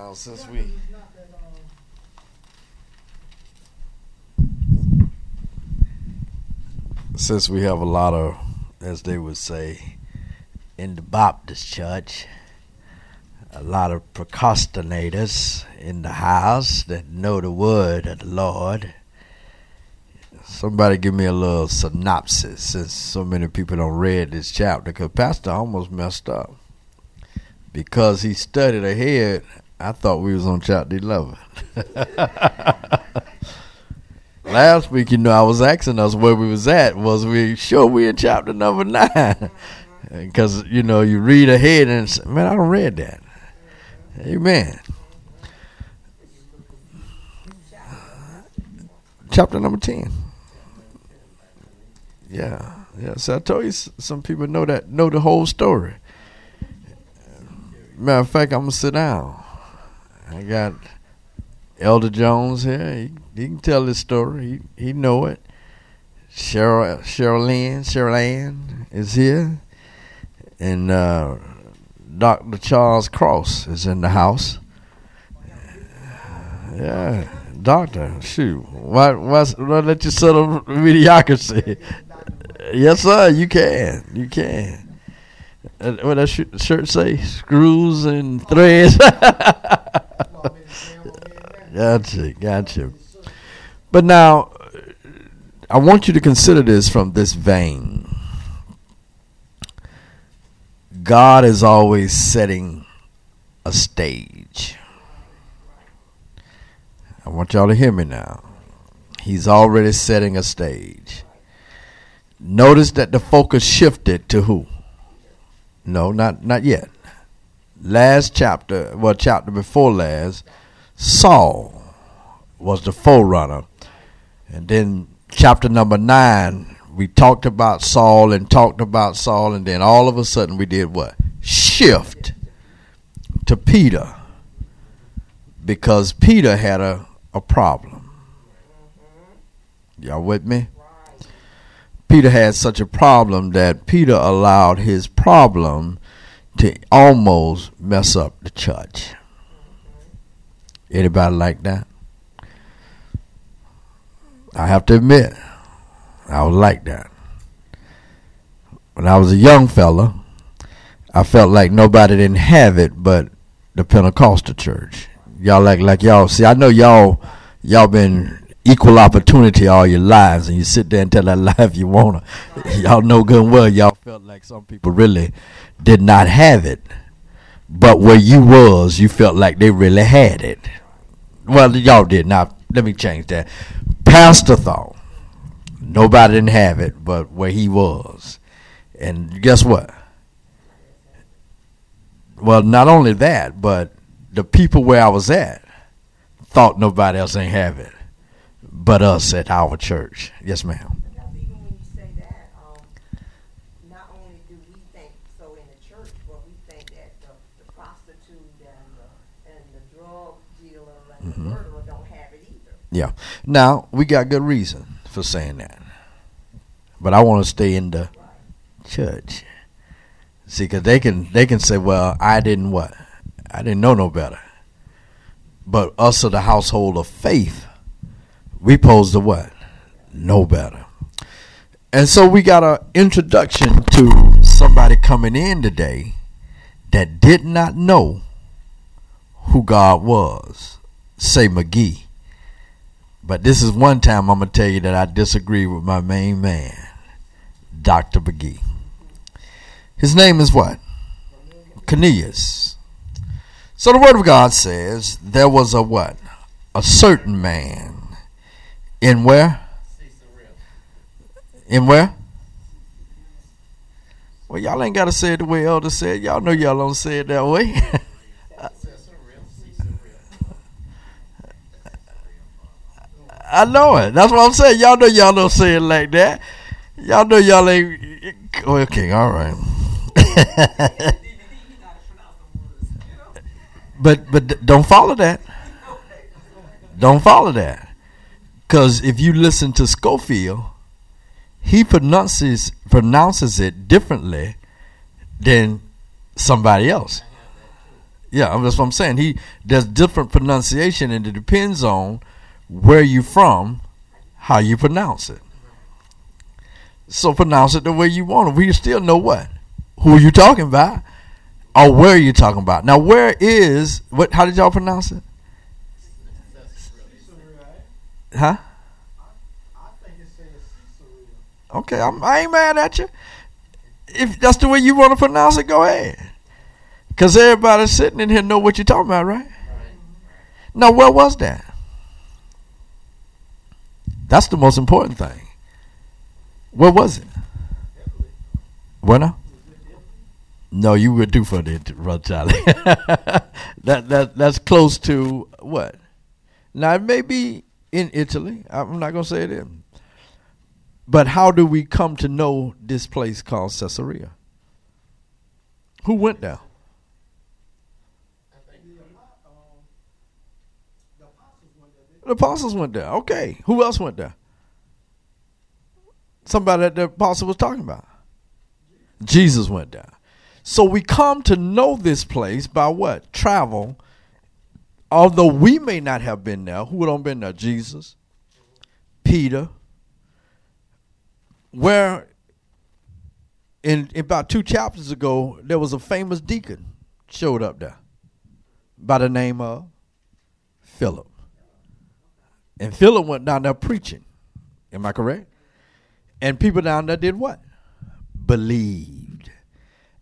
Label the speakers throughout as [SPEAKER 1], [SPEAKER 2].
[SPEAKER 1] Now, since we since we have a lot of, as they would say, in the Baptist church, a lot of procrastinators in the house that know the word of the Lord. Somebody give me a little synopsis since so many people don't read this chapter because Pastor almost messed up. Because he studied ahead, I thought we was on chapter 11. Last week, you know, I was asking us where we was at. Was we sure we in chapter number 9? Because, you know, you read ahead and say, man, I don't read that. Amen. Chapter number 10. Yeah, yeah. So I told you some people know that know the whole story. Matter of fact, I'm gonna sit down. I got Elder Jones here. He, he can tell this story. He he know it. Cheryl Cheryl Lynn Cheryl Ann is here, and uh, Doctor Charles Cross is in the house. Yeah, doctor. Shoot, why why, why let you settle mediocrity? Yes, sir. You can. You can. Uh, what that sh- shirt say? Screws and threads. gotcha. Gotcha. But now, I want you to consider this from this vein. God is always setting a stage. I want y'all to hear me now. He's already setting a stage. Notice that the focus shifted to who? No, not not yet. Last chapter, well, chapter before last, Saul was the forerunner, and then chapter number nine, we talked about Saul and talked about Saul, and then all of a sudden we did what? Shift to Peter because Peter had a, a problem. Y'all with me? Peter had such a problem that Peter allowed his problem to almost mess up the church. Anybody like that? I have to admit, I was like that. When I was a young fella, I felt like nobody didn't have it but the Pentecostal church. Y'all like like y'all see I know y'all y'all been equal opportunity all your lives, and you sit there and tell that lie if you wanna. Y'all know good and well y'all felt like some people really did not have it, but where you was, you felt like they really had it. Well, y'all did not. Let me change that. Pastor thought nobody didn't have it, but where he was, and guess what? Well, not only that, but the people where I was at thought nobody else ain't have it but us at our church. Yes, ma'am.
[SPEAKER 2] Even when you say that, um, not only do we think so in the church, but we think that the, the prostitute and the, and the drug dealer and
[SPEAKER 1] Mhm.
[SPEAKER 2] the murderer don't have it either.
[SPEAKER 1] Yeah. Now we got good reason for saying that, but I want to stay in the church. See, because they can they can say, "Well, I didn't what? I didn't know no better." But us of the household of faith, we pose to what? Know better. And so we got an introduction to somebody coming in today that did not know who God was. Say McGee. But this is one time I'm going to tell you that I disagree with my main man, Dr. McGee. His name is what? Cornelius. So the word of God says there was a what? A certain man. In where? In where? Well, y'all ain't got to say it the way Elder said. Y'all know y'all don't say it that way. I know it. That's what I'm saying. Y'all know y'all don't say it like that. Y'all know y'all ain't. Oh, okay, all right. but but don't follow that. Don't follow that. Because if you listen to Scofield, he pronounces pronounces it differently than somebody else. Yeah, that's what I'm saying. He there's different pronunciation, and it depends on where you from, how you pronounce it. So pronounce it the way you want it. We still know what, who you talking about, or where you talking about. Now, where is what? How did y'all pronounce it? Huh? Okay, I'm, I ain't mad at you. If that's the way you want to pronounce it, go ahead. Because everybody sitting in here know what you're talking about, right? Now, where was that? That's the most important thing. Where was it? Now? No, you would do for it, brother Charlie. that that that's close to what? Now it may be in Italy. I'm not gonna say it in. But how do we come to know this place called Caesarea? Who went there? The apostles went there. Okay. Who else went there? Somebody that the apostle was talking about. Jesus went there. So we come to know this place by what? Travel. Although we may not have been there. Who would have been there? Jesus, Peter. Where in, in about two chapters ago, there was a famous deacon showed up there by the name of Philip. And Philip went down there preaching. Am I correct? And people down there did what? Believed.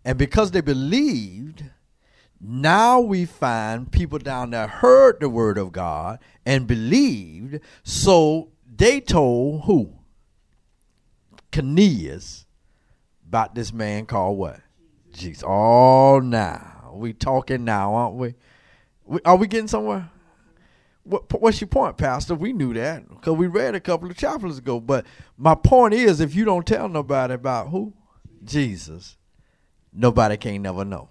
[SPEAKER 1] And because they believed, now we find people down there heard the word of God and believed. So they told who? Cornelius about this man called what? Jesus. Oh, now we talking now, aren't we? we are we getting somewhere? What, what's your point, Pastor? We knew that because we read a couple of chapters ago. But my point is, if you don't tell nobody about who Jesus, nobody can never know.